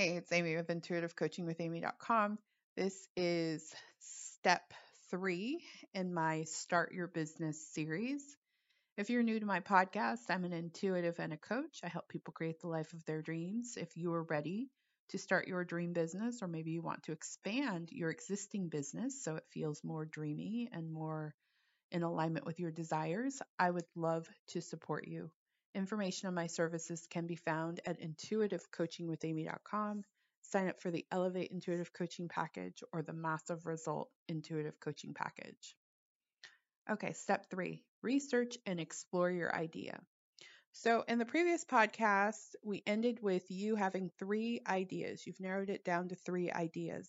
Hey, it's Amy with intuitivecoachingwithamy.com. This is step three in my Start Your Business series. If you're new to my podcast, I'm an intuitive and a coach. I help people create the life of their dreams. If you are ready to start your dream business, or maybe you want to expand your existing business so it feels more dreamy and more in alignment with your desires, I would love to support you. Information on my services can be found at intuitivecoachingwithamy.com. Sign up for the Elevate Intuitive Coaching Package or the Massive Result Intuitive Coaching Package. Okay, step three research and explore your idea. So, in the previous podcast, we ended with you having three ideas. You've narrowed it down to three ideas.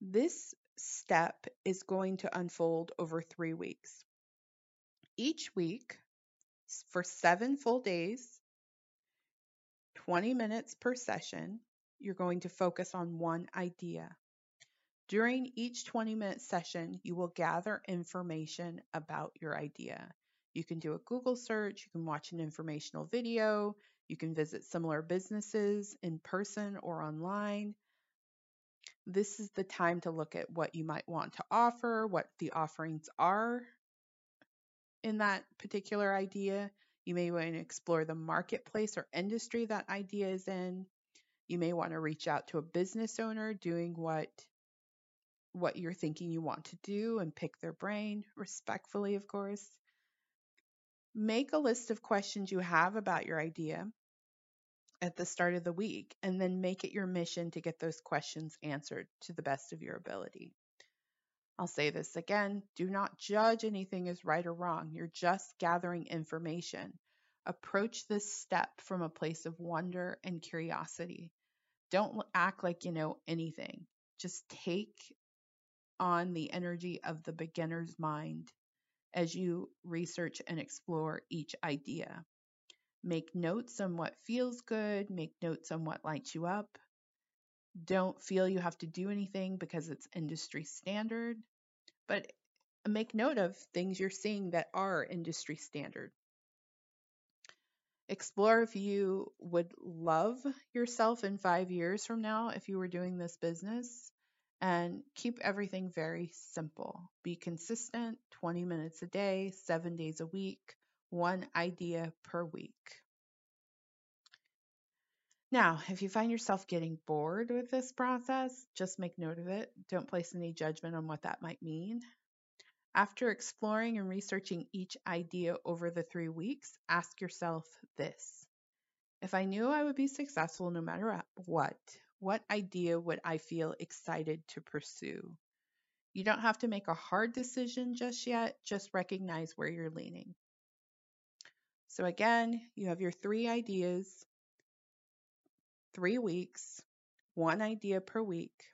This step is going to unfold over three weeks. Each week, for seven full days, 20 minutes per session, you're going to focus on one idea. During each 20 minute session, you will gather information about your idea. You can do a Google search, you can watch an informational video, you can visit similar businesses in person or online. This is the time to look at what you might want to offer, what the offerings are in that particular idea. You may want to explore the marketplace or industry that idea is in. You may want to reach out to a business owner doing what what you're thinking you want to do and pick their brain respectfully, of course. Make a list of questions you have about your idea at the start of the week and then make it your mission to get those questions answered to the best of your ability. I'll say this again do not judge anything as right or wrong. You're just gathering information. Approach this step from a place of wonder and curiosity. Don't act like you know anything. Just take on the energy of the beginner's mind as you research and explore each idea. Make notes on what feels good, make notes on what lights you up, don't feel you have to do anything because it's industry standard, but make note of things you're seeing that are industry standard. Explore if you would love yourself in five years from now if you were doing this business and keep everything very simple. Be consistent 20 minutes a day, seven days a week, one idea per week. Now, if you find yourself getting bored with this process, just make note of it. Don't place any judgment on what that might mean. After exploring and researching each idea over the three weeks, ask yourself this If I knew I would be successful no matter what, what idea would I feel excited to pursue? You don't have to make a hard decision just yet, just recognize where you're leaning. So, again, you have your three ideas three weeks, one idea per week.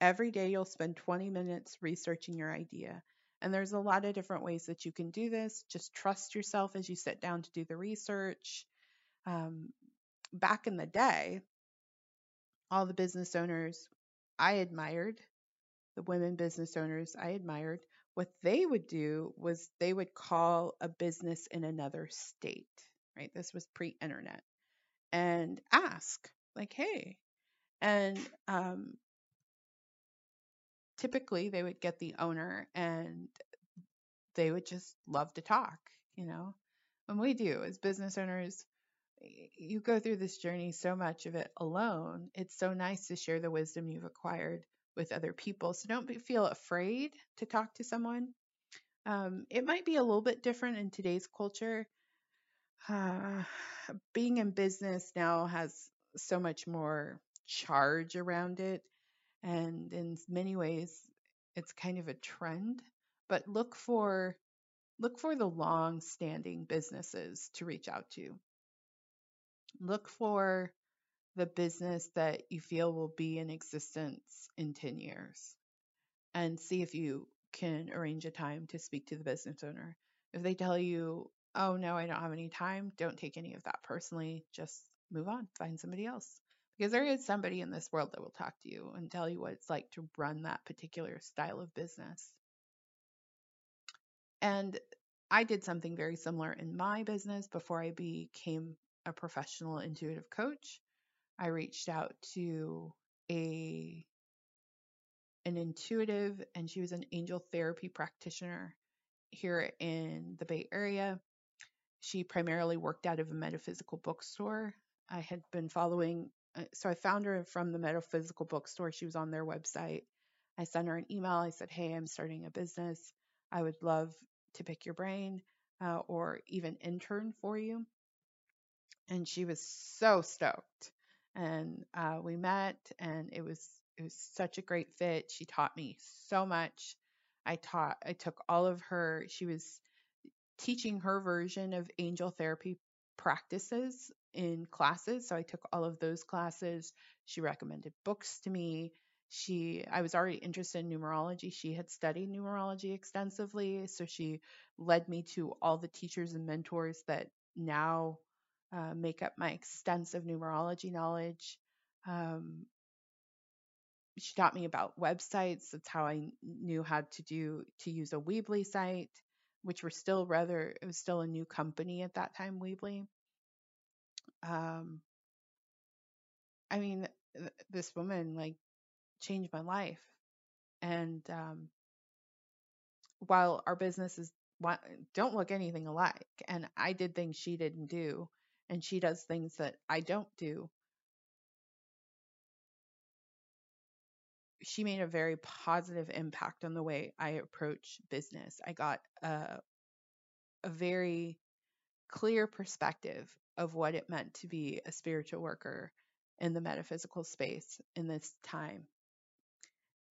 Every day you'll spend 20 minutes researching your idea. And there's a lot of different ways that you can do this. Just trust yourself as you sit down to do the research. Um, back in the day, all the business owners I admired, the women business owners I admired, what they would do was they would call a business in another state, right? This was pre internet and ask, like, hey. And um, typically they would get the owner and they would just love to talk, you know. And we do as business owners, you go through this journey so much of it alone. It's so nice to share the wisdom you've acquired with other people. So don't be, feel afraid to talk to someone. Um, it might be a little bit different in today's culture. Uh, being in business now has so much more charge around it. And in many ways, it's kind of a trend. But look for look for the long standing businesses to reach out to. Look for the business that you feel will be in existence in 10 years and see if you can arrange a time to speak to the business owner. If they tell you oh no, I don't have any time, don't take any of that personally. Just move on, find somebody else. Because there is somebody in this world that will talk to you and tell you what it's like to run that particular style of business. And I did something very similar in my business before I became a professional intuitive coach. I reached out to a an intuitive and she was an angel therapy practitioner here in the Bay Area. She primarily worked out of a metaphysical bookstore. I had been following, uh, so I found her from the metaphysical bookstore. She was on their website. I sent her an email. I said, Hey, I'm starting a business. I would love to pick your brain uh, or even intern for you. And she was so stoked. And uh, we met, and it was it was such a great fit. She taught me so much. I taught I took all of her. She was teaching her version of angel therapy practices in classes. So I took all of those classes. She recommended books to me. She I was already interested in numerology. She had studied numerology extensively, so she led me to all the teachers and mentors that now uh, make up my extensive numerology knowledge. Um, she taught me about websites. That's how I knew how to do to use a Weebly site which were still rather it was still a new company at that time, Weebly. Um, I mean, th- this woman like changed my life, and um, while our businesses don't look anything alike, and I did things she didn't do, and she does things that I don't do. She made a very positive impact on the way I approach business. I got a a very clear perspective of what it meant to be a spiritual worker in the metaphysical space in this time.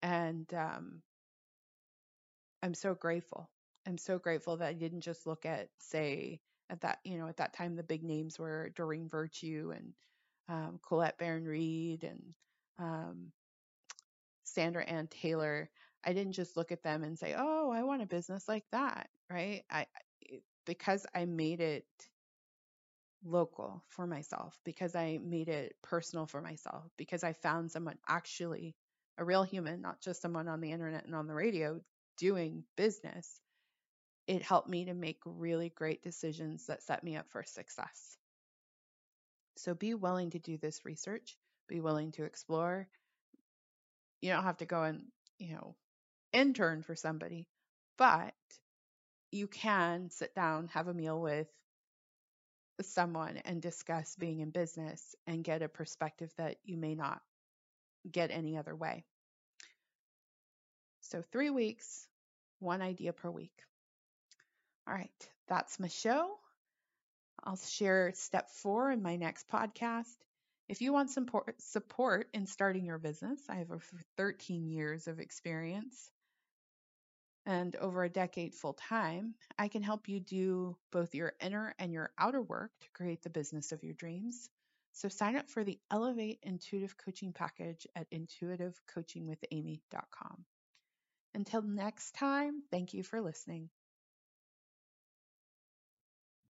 And um, I'm so grateful. I'm so grateful that I didn't just look at, say, at that, you know, at that time, the big names were Doreen Virtue and um, Colette Baron Reid and um, Sandra Anne Taylor. I didn't just look at them and say, "Oh, I want a business like that," right? I because I made it local for myself, because I made it personal for myself, because I found someone actually a real human, not just someone on the internet and on the radio doing business, it helped me to make really great decisions that set me up for success. So be willing to do this research, be willing to explore. You don't have to go and, you know, intern for somebody, but you can sit down, have a meal with someone and discuss being in business and get a perspective that you may not get any other way. So, three weeks, one idea per week. All right, that's my show. I'll share step four in my next podcast. If you want some support in starting your business, I have over 13 years of experience and over a decade full time, I can help you do both your inner and your outer work to create the business of your dreams. So sign up for the Elevate Intuitive Coaching Package at intuitivecoachingwithamy.com. Until next time, thank you for listening.